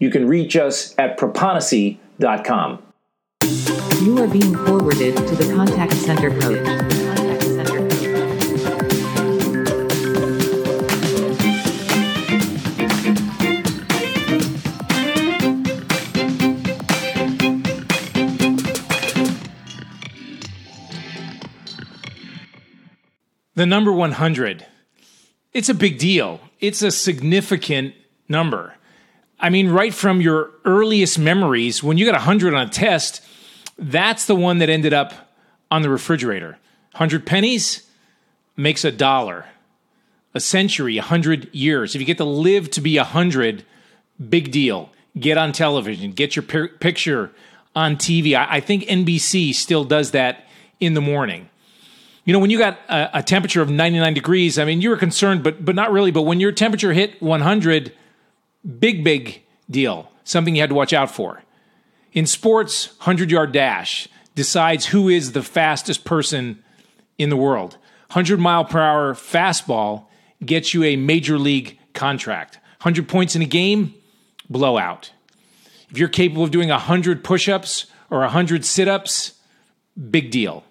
You can reach us at proponisi.com. You are being forwarded to the contact center coach. Contact center coach. The number 100. It's a big deal. It's a significant number. I mean, right from your earliest memories, when you got 100 on a test, that's the one that ended up on the refrigerator. 100 pennies makes a dollar. A century, 100 years. If you get to live to be 100, big deal. Get on television, get your pi- picture on TV. I, I think NBC still does that in the morning. You know, when you got a, a temperature of 99 degrees, I mean, you were concerned, but but not really. But when your temperature hit 100, big big deal. Something you had to watch out for. In sports, 100 yard dash decides who is the fastest person in the world. 100 mile per hour fastball gets you a major league contract. 100 points in a game, blowout. If you're capable of doing 100 push ups or 100 sit ups, big deal.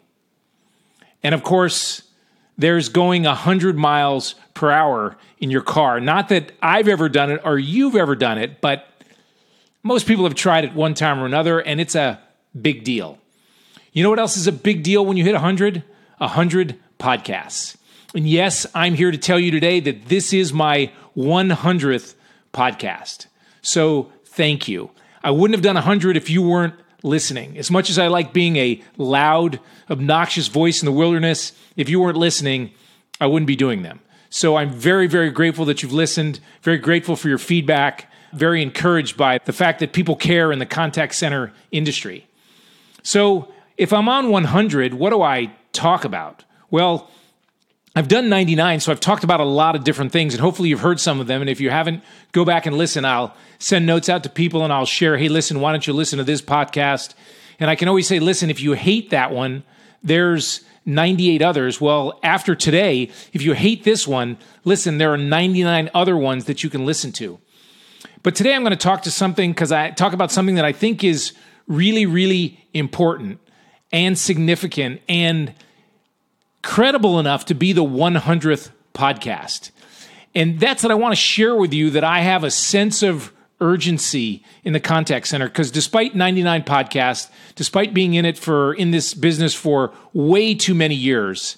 And of course, there's going 100 miles per hour in your car. Not that I've ever done it or you've ever done it, but most people have tried it one time or another, and it's a big deal. You know what else is a big deal when you hit 100? 100 podcasts. And yes, I'm here to tell you today that this is my 100th podcast. So thank you. I wouldn't have done 100 if you weren't listening. As much as I like being a loud, obnoxious voice in the wilderness, if you weren't listening, I wouldn't be doing them. So I'm very, very grateful that you've listened, very grateful for your feedback, very encouraged by the fact that people care in the contact center industry. So if I'm on 100, what do I talk about? Well, I've done 99, so I've talked about a lot of different things, and hopefully you've heard some of them. And if you haven't, go back and listen. I'll send notes out to people and I'll share, hey, listen, why don't you listen to this podcast? And I can always say, listen, if you hate that one, there's 98 others. Well, after today, if you hate this one, listen, there are 99 other ones that you can listen to. But today I'm going to talk to something because I talk about something that I think is really, really important and significant and credible enough to be the 100th podcast. And that's what I want to share with you that I have a sense of urgency in the contact center because despite 99 podcasts, despite being in it for in this business for way too many years,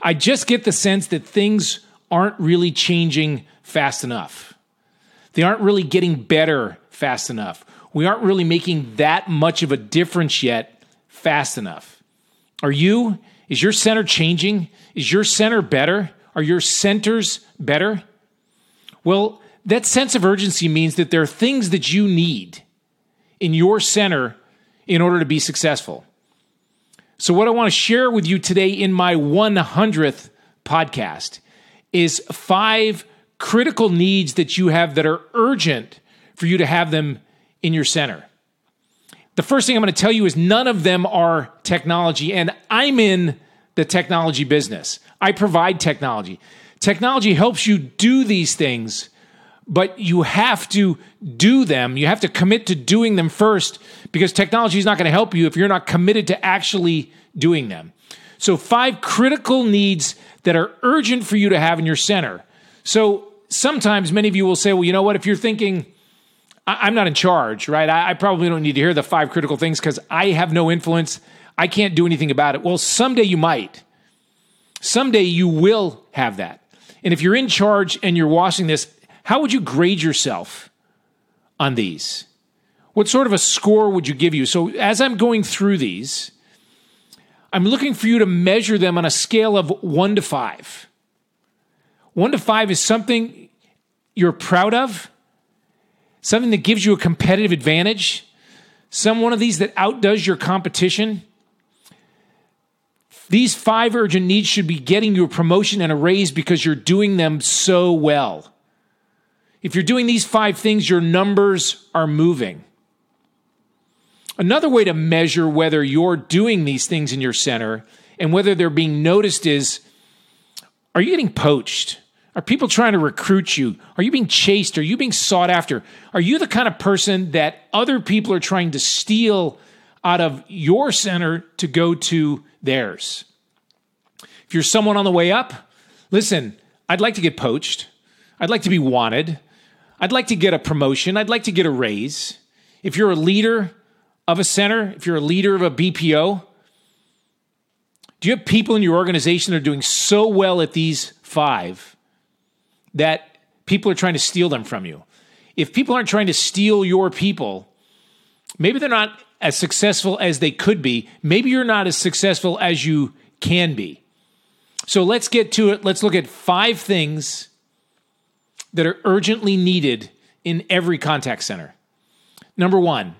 I just get the sense that things aren't really changing fast enough. They aren't really getting better fast enough. We aren't really making that much of a difference yet fast enough. Are you? Is your center changing? Is your center better? Are your centers better? Well, that sense of urgency means that there are things that you need in your center in order to be successful. So, what I want to share with you today in my 100th podcast is five critical needs that you have that are urgent for you to have them in your center. The first thing I'm going to tell you is none of them are technology, and I'm in the technology business. I provide technology. Technology helps you do these things, but you have to do them. You have to commit to doing them first because technology is not going to help you if you're not committed to actually doing them. So, five critical needs that are urgent for you to have in your center. So, sometimes many of you will say, well, you know what? If you're thinking, I- am not in charge, right? I, I probably don't need to hear the five critical things because I have no influence. I can't do anything about it. Well, someday you might. Someday you will have that. And if you're in charge and you're watching this, how would you grade yourself on these? What sort of a score would you give you? So, as I'm going through these, I'm looking for you to measure them on a scale of one to five. One to five is something you're proud of, something that gives you a competitive advantage, some one of these that outdoes your competition. These five urgent needs should be getting you a promotion and a raise because you're doing them so well. If you're doing these five things, your numbers are moving. Another way to measure whether you're doing these things in your center and whether they're being noticed is are you getting poached? Are people trying to recruit you? Are you being chased? Are you being sought after? Are you the kind of person that other people are trying to steal out of your center to go to theirs? If you're someone on the way up, listen, I'd like to get poached. I'd like to be wanted. I'd like to get a promotion. I'd like to get a raise. If you're a leader of a center, if you're a leader of a BPO, do you have people in your organization that are doing so well at these five that people are trying to steal them from you? If people aren't trying to steal your people, maybe they're not as successful as they could be. Maybe you're not as successful as you can be. So let's get to it. Let's look at five things that are urgently needed in every contact center. Number one,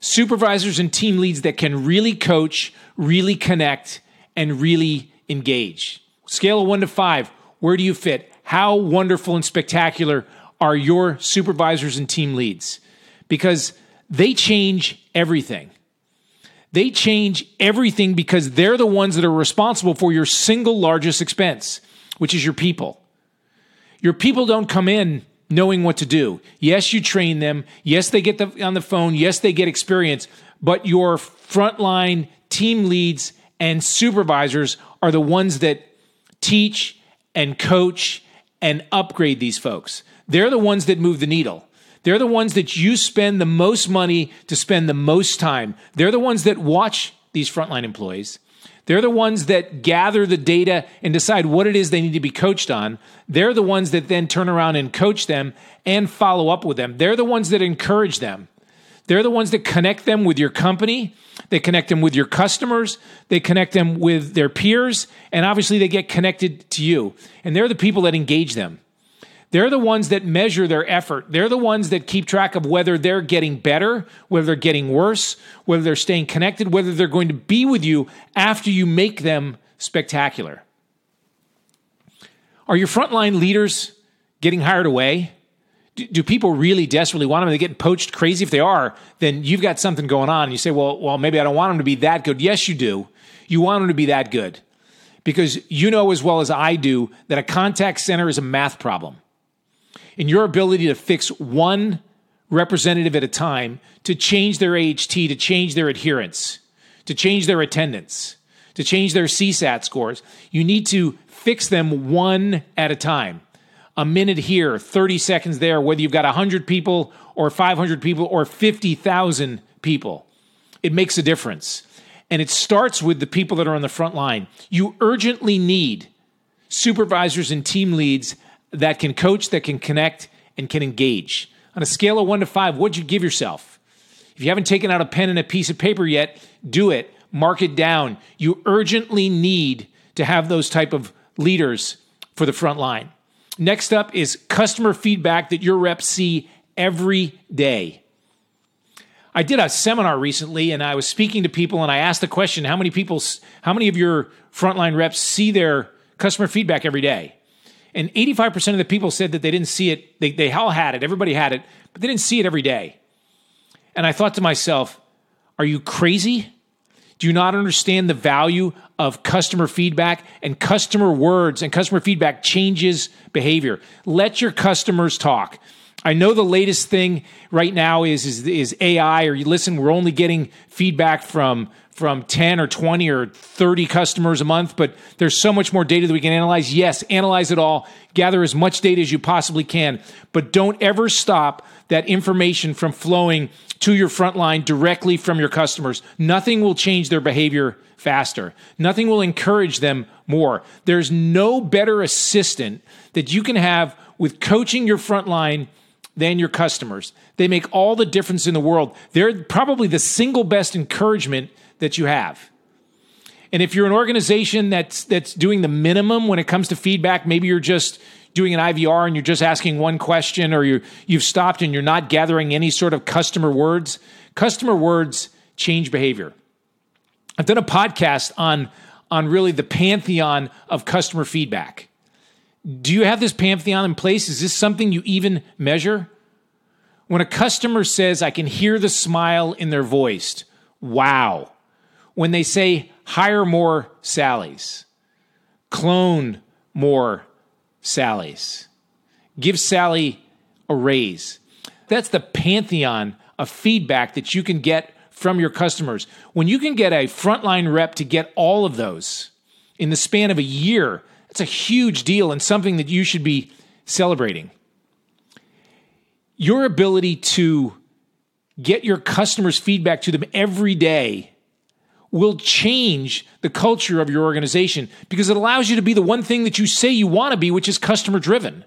supervisors and team leads that can really coach, really connect, and really engage. Scale of one to five, where do you fit? How wonderful and spectacular are your supervisors and team leads? Because they change everything. They change everything because they're the ones that are responsible for your single largest expense, which is your people. Your people don't come in knowing what to do. Yes, you train them. Yes, they get the, on the phone. Yes, they get experience. But your frontline team leads and supervisors are the ones that teach and coach and upgrade these folks. They're the ones that move the needle. They're the ones that you spend the most money to spend the most time. They're the ones that watch these frontline employees. They're the ones that gather the data and decide what it is they need to be coached on. They're the ones that then turn around and coach them and follow up with them. They're the ones that encourage them. They're the ones that connect them with your company. They connect them with your customers. They connect them with their peers. And obviously, they get connected to you. And they're the people that engage them. They're the ones that measure their effort. They're the ones that keep track of whether they're getting better, whether they're getting worse, whether they're staying connected, whether they're going to be with you after you make them spectacular. Are your frontline leaders getting hired away? Do, do people really desperately want them? Are they getting poached crazy? If they are, then you've got something going on. And You say, well, well, maybe I don't want them to be that good. Yes, you do. You want them to be that good because you know as well as I do that a contact center is a math problem in your ability to fix one representative at a time to change their AHT, to change their adherence, to change their attendance, to change their CSAT scores. You need to fix them one at a time. A minute here, 30 seconds there, whether you've got 100 people or 500 people or 50,000 people. It makes a difference. And it starts with the people that are on the front line. You urgently need supervisors and team leads that can coach, that can connect, and can engage. On a scale of one to five, what'd you give yourself? If you haven't taken out a pen and a piece of paper yet, do it. Mark it down. You urgently need to have those type of leaders for the front line. Next up is customer feedback that your reps see every day. I did a seminar recently and I was speaking to people and I asked the question how many people how many of your frontline reps see their customer feedback every day? And 85% of the people said that they didn't see it. They, they all had it. Everybody had it, but they didn't see it every day. And I thought to myself, are you crazy? Do not understand the value of customer feedback and customer words and customer feedback changes behavior? Let your customers talk. I know the latest thing right now is, is, is AI, or you listen, we're only getting feedback from from 10 or 20 or 30 customers a month, but there's so much more data that we can analyze. Yes, analyze it all, gather as much data as you possibly can, but don't ever stop that information from flowing to your front line directly from your customers. Nothing will change their behavior faster. Nothing will encourage them more. There's no better assistant that you can have with coaching your front line than your customers. They make all the difference in the world. They're probably the single best encouragement that you have. And if you're an organization that's that's doing the minimum when it comes to feedback, maybe you're just doing an IVR and you're just asking one question or you you've stopped and you're not gathering any sort of customer words. Customer words change behavior. I've done a podcast on on really the pantheon of customer feedback. Do you have this pantheon in place? Is this something you even measure? When a customer says, I can hear the smile in their voice, wow. When they say, hire more Sallys, clone more Sallys, give Sally a raise. That's the pantheon of feedback that you can get from your customers. When you can get a frontline rep to get all of those in the span of a year, that's a huge deal and something that you should be celebrating. Your ability to get your customers' feedback to them every day will change the culture of your organization because it allows you to be the one thing that you say you want to be, which is customer driven.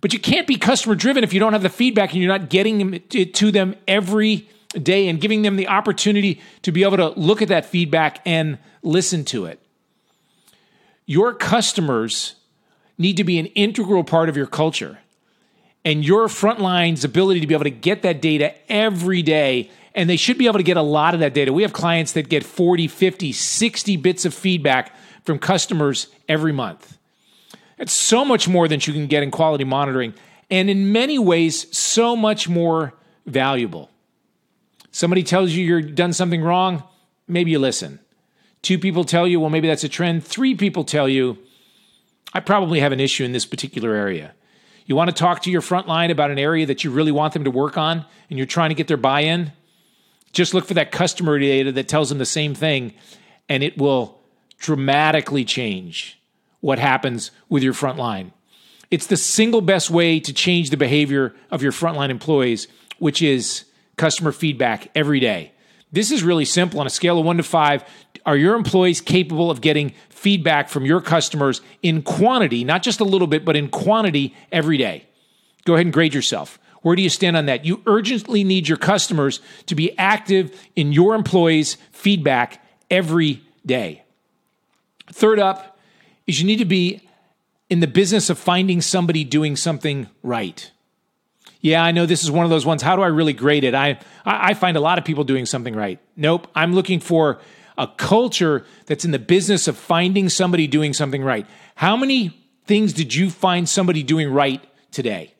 But you can't be customer driven if you don't have the feedback and you're not getting it to them every day and giving them the opportunity to be able to look at that feedback and listen to it. Your customers need to be an integral part of your culture. And your frontline's ability to be able to get that data every day, and they should be able to get a lot of that data. We have clients that get 40, 50, 60 bits of feedback from customers every month. It's so much more than you can get in quality monitoring, and in many ways, so much more valuable. Somebody tells you you're done something wrong, maybe you listen. Two people tell you, well, maybe that's a trend. Three people tell you, I probably have an issue in this particular area. You want to talk to your front line about an area that you really want them to work on and you're trying to get their buy in? Just look for that customer data that tells them the same thing, and it will dramatically change what happens with your front line. It's the single best way to change the behavior of your frontline employees, which is customer feedback every day. This is really simple on a scale of one to five. Are your employees capable of getting feedback from your customers in quantity, not just a little bit, but in quantity every day? Go ahead and grade yourself. Where do you stand on that? You urgently need your customers to be active in your employees' feedback every day. Third up is you need to be in the business of finding somebody doing something right. Yeah, I know this is one of those ones. How do I really grade it? I I find a lot of people doing something right. Nope. I'm looking for a culture that's in the business of finding somebody doing something right. How many things did you find somebody doing right today?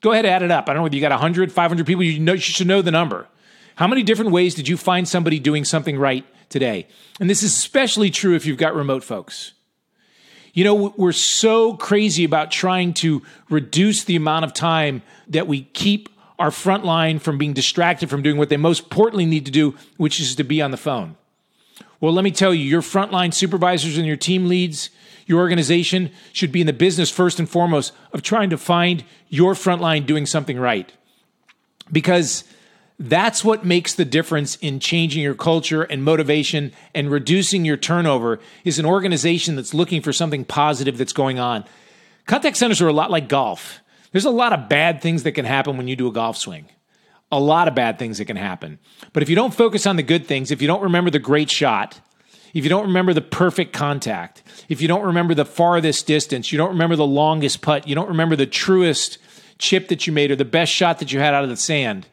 Go ahead, add it up. I don't know whether you got 100, 500 people. You, know, you should know the number. How many different ways did you find somebody doing something right today? And this is especially true if you've got remote folks. You know, we're so crazy about trying to reduce the amount of time that we keep our front line from being distracted from doing what they most importantly need to do, which is to be on the phone. Well, let me tell you, your frontline supervisors and your team leads, your organization should be in the business first and foremost of trying to find your frontline doing something right. Because that's what makes the difference in changing your culture and motivation and reducing your turnover is an organization that's looking for something positive that's going on. Contact centers are a lot like golf. There's a lot of bad things that can happen when you do a golf swing. A lot of bad things that can happen. But if you don't focus on the good things, if you don't remember the great shot, if you don't remember the perfect contact, if you don't remember the farthest distance, you don't remember the longest putt, you don't remember the truest chip that you made or the best shot that you had out of the sand,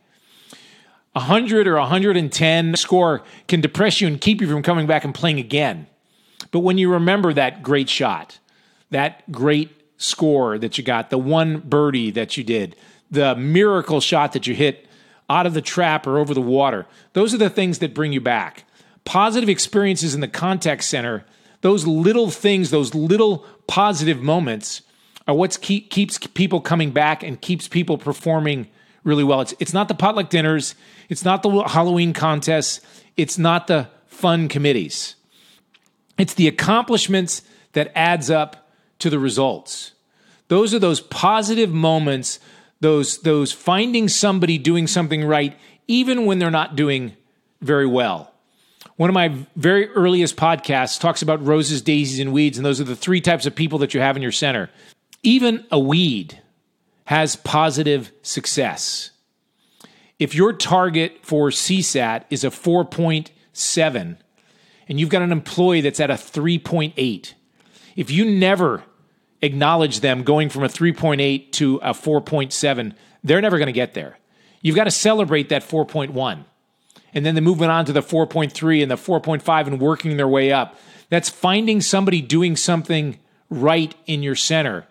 100 or 110 score can depress you and keep you from coming back and playing again. But when you remember that great shot, that great score that you got, the one birdie that you did, the miracle shot that you hit out of the trap or over the water, those are the things that bring you back. Positive experiences in the contact center, those little things, those little positive moments are what keep, keeps people coming back and keeps people performing really well. It's it's not the potluck dinners, it's not the Halloween contests, it's not the fun committees. It's the accomplishments that adds up to the results. Those are those positive moments, those those finding somebody doing something right even when they're not doing very well. One of my very earliest podcasts talks about roses, daisies, and weeds, and those are the three types of people that you have in your center. Even a weed has positive success. If your target for CSAT is a 4.7 and you've got an employee that's at a 3.8, if you never acknowledge them going from a 3.8 to a 4.7, they're never going to get there. You've got to celebrate that 4.1. And then the movement on to the 4.3 and the 4.5 and working their way up. That's finding somebody doing something right in your center.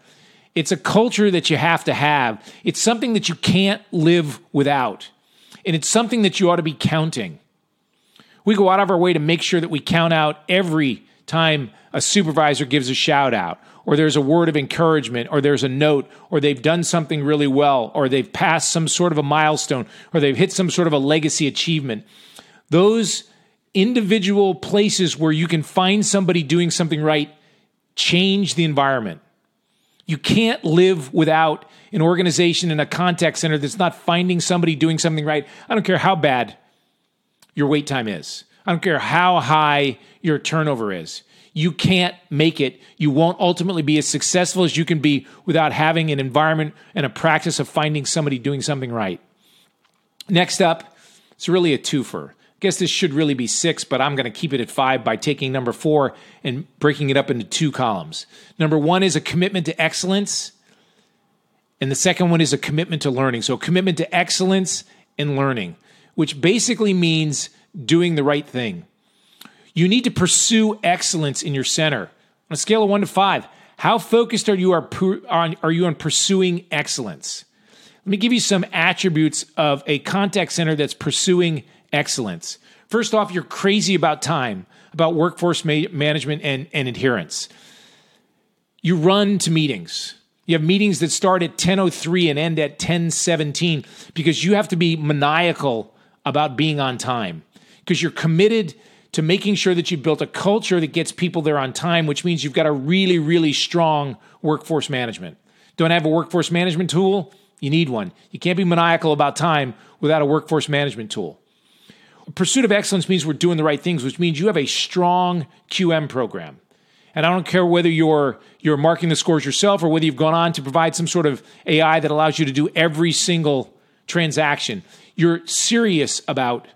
It's a culture that you have to have. It's something that you can't live without. And it's something that you ought to be counting. We go out of our way to make sure that we count out every time a supervisor gives a shout out, or there's a word of encouragement, or there's a note, or they've done something really well, or they've passed some sort of a milestone, or they've hit some sort of a legacy achievement. Those individual places where you can find somebody doing something right change the environment. You can't live without an organization and a contact center that's not finding somebody doing something right. I don't care how bad your wait time is. I don't care how high your turnover is. You can't make it. You won't ultimately be as successful as you can be without having an environment and a practice of finding somebody doing something right. Next up, it's really a twofer. I guess this should really be six, but I'm going to keep it at five by taking number four and breaking it up into two columns. Number one is a commitment to excellence, and the second one is a commitment to learning. So, commitment to excellence and learning, which basically means doing the right thing. You need to pursue excellence in your center. On a scale of one to five, how focused are you on, are you on pursuing excellence? Let me give you some attributes of a contact center that's pursuing excellence. First off, you're crazy about time, about workforce ma- management and, and adherence. You run to meetings. You have meetings that start at 10:03 and end at 10:17 because you have to be maniacal about being on time because you're committed to making sure that you've built a culture that gets people there on time, which means you've got a really, really strong workforce management. Don't have a workforce management tool? You need one. You can't be maniacal about time without a workforce management tool. Pursuit of excellence means we're doing the right things, which means you have a strong QM program. And I don't care whether you're you're marking the scores yourself or whether you've gone on to provide some sort of AI that allows you to do every single transaction. You're serious about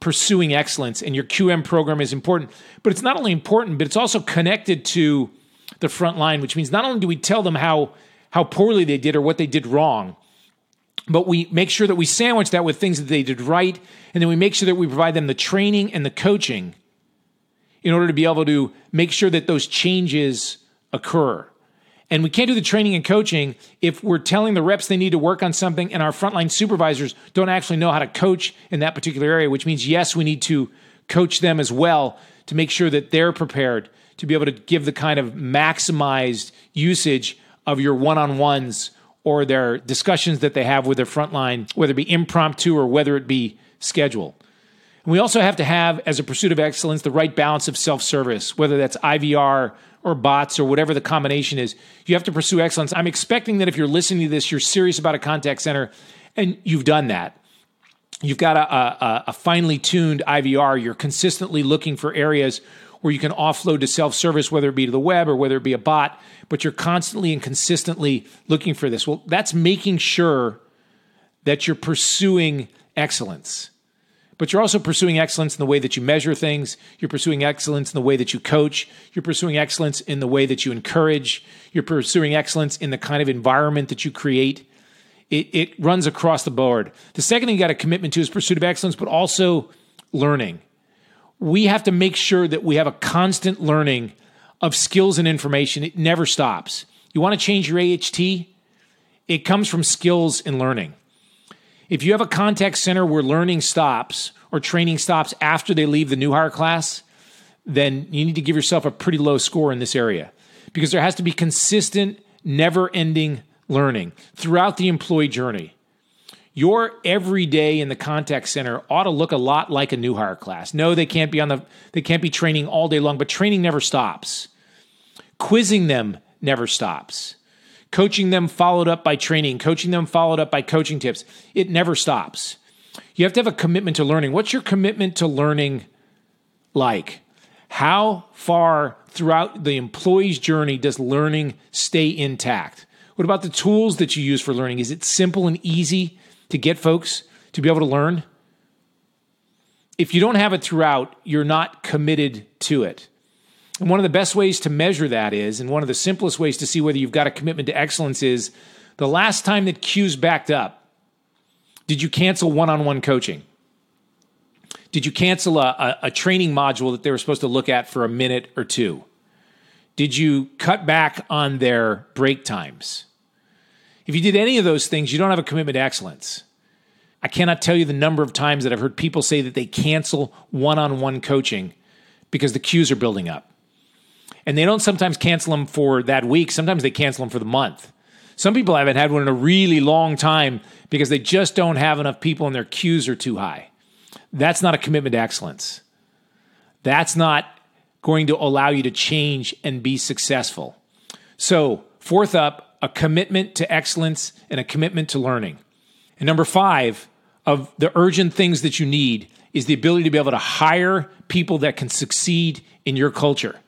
pursuing excellence and your QM program is important. But it's not only important, but it's also connected to the front line, which means not only do we tell them how how poorly they did or what they did wrong, but we make sure that we sandwich that with things that they did right, and then we make sure that we provide them the training and the coaching in order to be able to make sure that those changes occur. And we can't do the training and coaching if we're telling the reps they need to work on something and our frontline supervisors don't actually know how to coach in that particular area, which means, yes, we need to coach them as well to make sure that they're prepared to be able to give the kind of maximized usage of your one on ones or their discussions that they have with their frontline, whether it be impromptu or whether it be scheduled. We also have to have, as a pursuit of excellence, the right balance of self service, whether that's IVR or bots or whatever the combination is. You have to pursue excellence. I'm expecting that if you're listening to this, you're serious about a contact center and you've done that. You've got a, a, a finely tuned IVR. You're consistently looking for areas where you can offload to self service, whether it be to the web or whether it be a bot, but you're constantly and consistently looking for this. Well, that's making sure that you're pursuing excellence but you're also pursuing excellence in the way that you measure things. You're pursuing excellence in the way that you coach. You're pursuing excellence in the way that you encourage. You're pursuing excellence in the kind of environment that you create. It, it runs across the board. The second thing you got a commitment to is pursuit of excellence, but also learning. We have to make sure that we have a constant learning of skills and information. It never stops. You want to change your AHT? It comes from skills and learning. If you have a contact center where learning stops or training stops after they leave the new hire class, then you need to give yourself a pretty low score in this area because there has to be consistent, never ending learning throughout the employee journey. Your everyday in the contact center ought to look a lot like a new hire class. No, they can't be on the they can't be training all day long, but training never stops. Quizzing them never stops coaching them followed up by training, coaching them followed up by coaching tips. It never stops. You have to have a commitment to learning. What's your commitment to learning like? How far throughout the employee's journey does learning stay intact? What about the tools that you use for learning? Is it simple and easy to get folks to be able to learn? If you don't have it throughout, you're not committed to it. And one of the best ways to measure that is, and one of the simplest ways to see whether you've got a commitment to excellence is the last time that queues backed up, did you cancel one on one coaching? Did you cancel a, a, a, training module that they were supposed to look at for a minute or two? Did you cut back on their break times? If you did any of those things, you don't have a commitment to excellence. I cannot tell you the number of times that I've heard people say that they cancel one on one coaching because the queues are building up. And they don't sometimes cancel them for that week, sometimes they cancel them for the month. Some people haven't had one in a really long time because they just don't have enough people and their queues are too high. That's not a commitment to excellence. That's not going to allow you to change and be successful. So, fourth up, a commitment to excellence and a commitment to learning. And number five, of the urgent things that you need is the ability to be able to hire people that can succeed in your culture.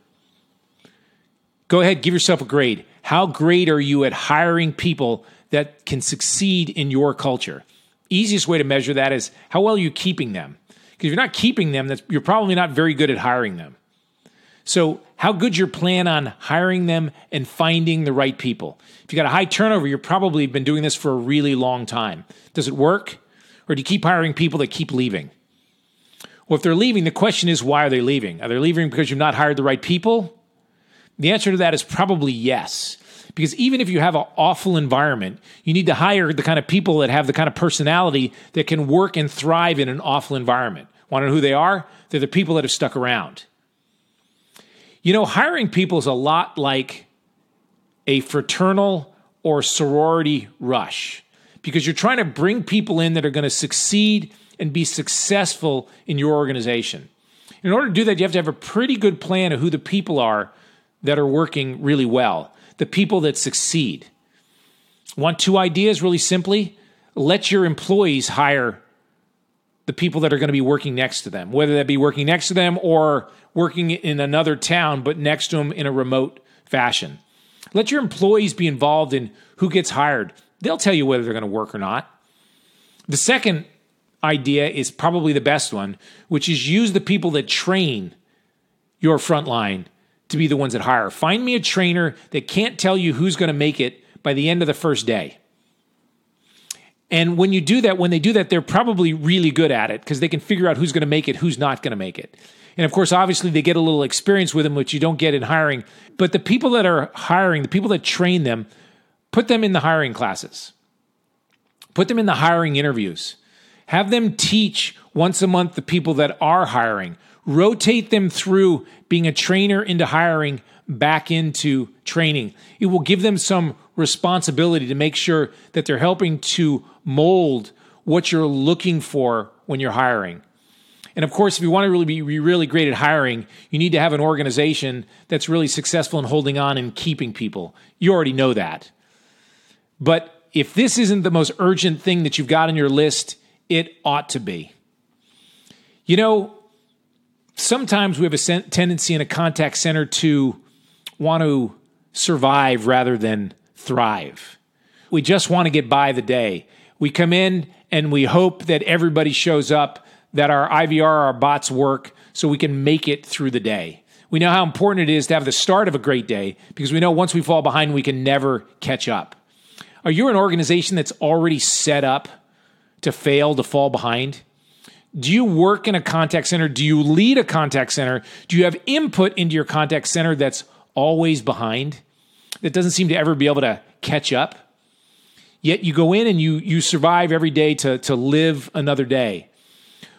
Go ahead, give yourself a grade. How great are you at hiring people that can succeed in your culture? Easiest way to measure that is how well are you keeping them? Because if you're not keeping them, that's, you're probably not very good at hiring them. So, how good's your plan on hiring them and finding the right people? If you got a high turnover, you're probably been doing this for a really long time. Does it work? Or do you keep hiring people that keep leaving? Well, if they're leaving, the question is why are they leaving? Are they leaving because you've not hired the right people? The answer to that is probably yes. Because even if you have an awful environment, you need to hire the kind of people that have the kind of personality that can work and thrive in an awful environment. Want to know who they are? They're the people that have stuck around. You know, hiring people is a lot like a fraternal or sorority rush because you're trying to bring people in that are going to succeed and be successful in your organization. In order to do that, you have to have a pretty good plan of who the people are that are working really well, the people that succeed. Want two ideas really simply? Let your employees hire the people that are going to be working next to them, whether that be working next to them or working in another town, but next to them in a remote fashion. Let your employees be involved in who gets hired. They'll tell you whether they're going to work or not. The second idea is probably the best one, which is use the people that train your front line to be the ones that hire. Find me a trainer that can't tell you who's going to make it by the end of the first day. And when you do that, when they do that, they're probably really good at it because they can figure out who's going to make it, who's not going to make it. And of course, obviously, they get a little experience with them, which you don't get in hiring. But the people that are hiring, the people that train them, put them in the hiring classes, put them in the hiring interviews, have them teach once a month the people that are hiring, rotate them through being a trainer into hiring back into training. It will give them some responsibility to make sure that they're helping to mold what you're looking for when you're hiring. And of course, if you want to really be really great at hiring, you need to have an organization that's really successful in holding on and keeping people. You already know that. But if this isn't the most urgent thing that you've got on your list, it ought to be. You know, sometimes we have a tendency in a contact center to want to survive rather than thrive. We just want to get by the day. We come in and we hope that everybody shows up, that our IVR, our bots work, so we can make it through the day. We know how important it is to have the start of a great day because we know once we fall behind, we can never catch up. Are you an organization that's already set up to fail, to fall behind? Do you work in a contact center? Do you lead a contact center? Do you have input into your contact center that's always behind, that doesn't seem to ever be able to catch up? Yet you go in and you you survive every day to to live another day.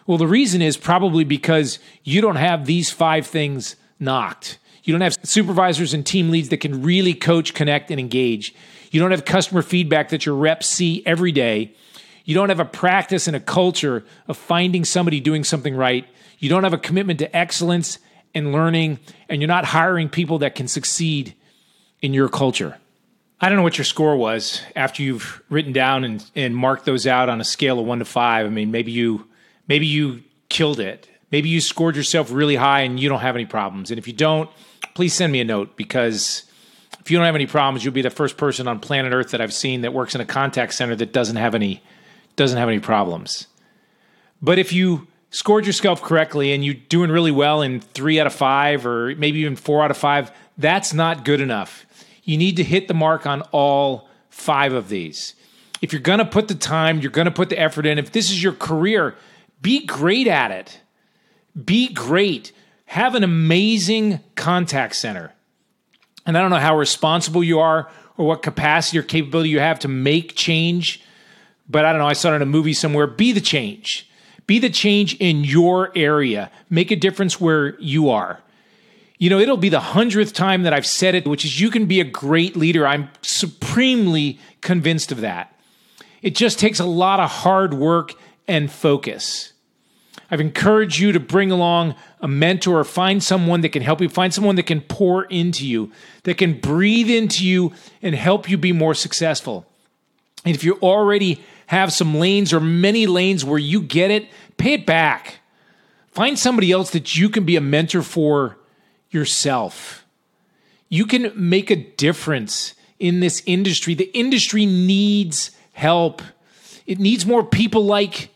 Well, the reason is probably because you don't have these five things knocked. You don't have supervisors and team leads that can really coach, connect, and engage. You don't have customer feedback that your reps see every day. You don't have a practice and a culture of finding somebody doing something right. You don't have a commitment to excellence and learning, and you're not hiring people that can succeed in your culture. I don't know what your score was after you've written down and, and marked those out on a scale of one to five. I mean, maybe you maybe you killed it. Maybe you scored yourself really high and you don't have any problems. And if you don't, please send me a note because if you don't have any problems, you'll be the first person on planet Earth that I've seen that works in a contact center that doesn't have any doesn't have any problems. But if you scored yourself correctly and you're doing really well in three out of five or maybe even four out of five, that's not good enough. You need to hit the mark on all five of these. If you're going to put the time, you're going to put the effort in. If this is your career, be great at it. Be great. Have an amazing contact center. And I don't know how responsible you are or what capacity or capability you have to make change, but I don't know. I saw it in a movie somewhere. Be the change be the change in your area. Make a difference where you are. You know, it'll be the hundredth time that I've said it, which is you can be a great leader. I'm supremely convinced of that. It just takes a lot of hard work and focus. I've encouraged you to bring along a mentor, find someone that can help you, find someone that can pour into you, that can breathe into you and help you be more successful. And if you're already have some lanes or many lanes where you get it, pay it back. Find somebody else that you can be a mentor for yourself. You can make a difference in this industry. The industry needs help. It needs more people like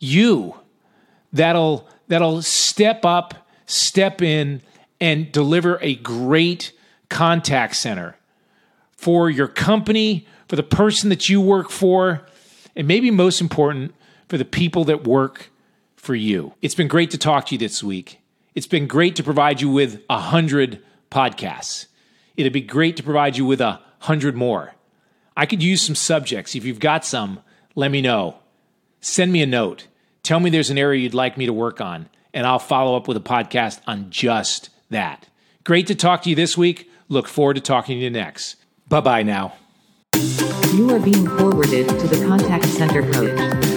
you that'll that'll step up, step in and deliver a great contact center for your company, for the person that you work for, and maybe most important, for the people that work for you. It's been great to talk to you this week. It's been great to provide you with a hundred podcasts. It'd be great to provide you with a hundred more. I could use some subjects. If you've got some, let me know. Send me a note. Tell me there's an area you'd like me to work on, and I'll follow up with a podcast on just that. Great to talk to you this week. Look forward to talking to you next. Bye bye now. You are being forwarded to the contact center coach.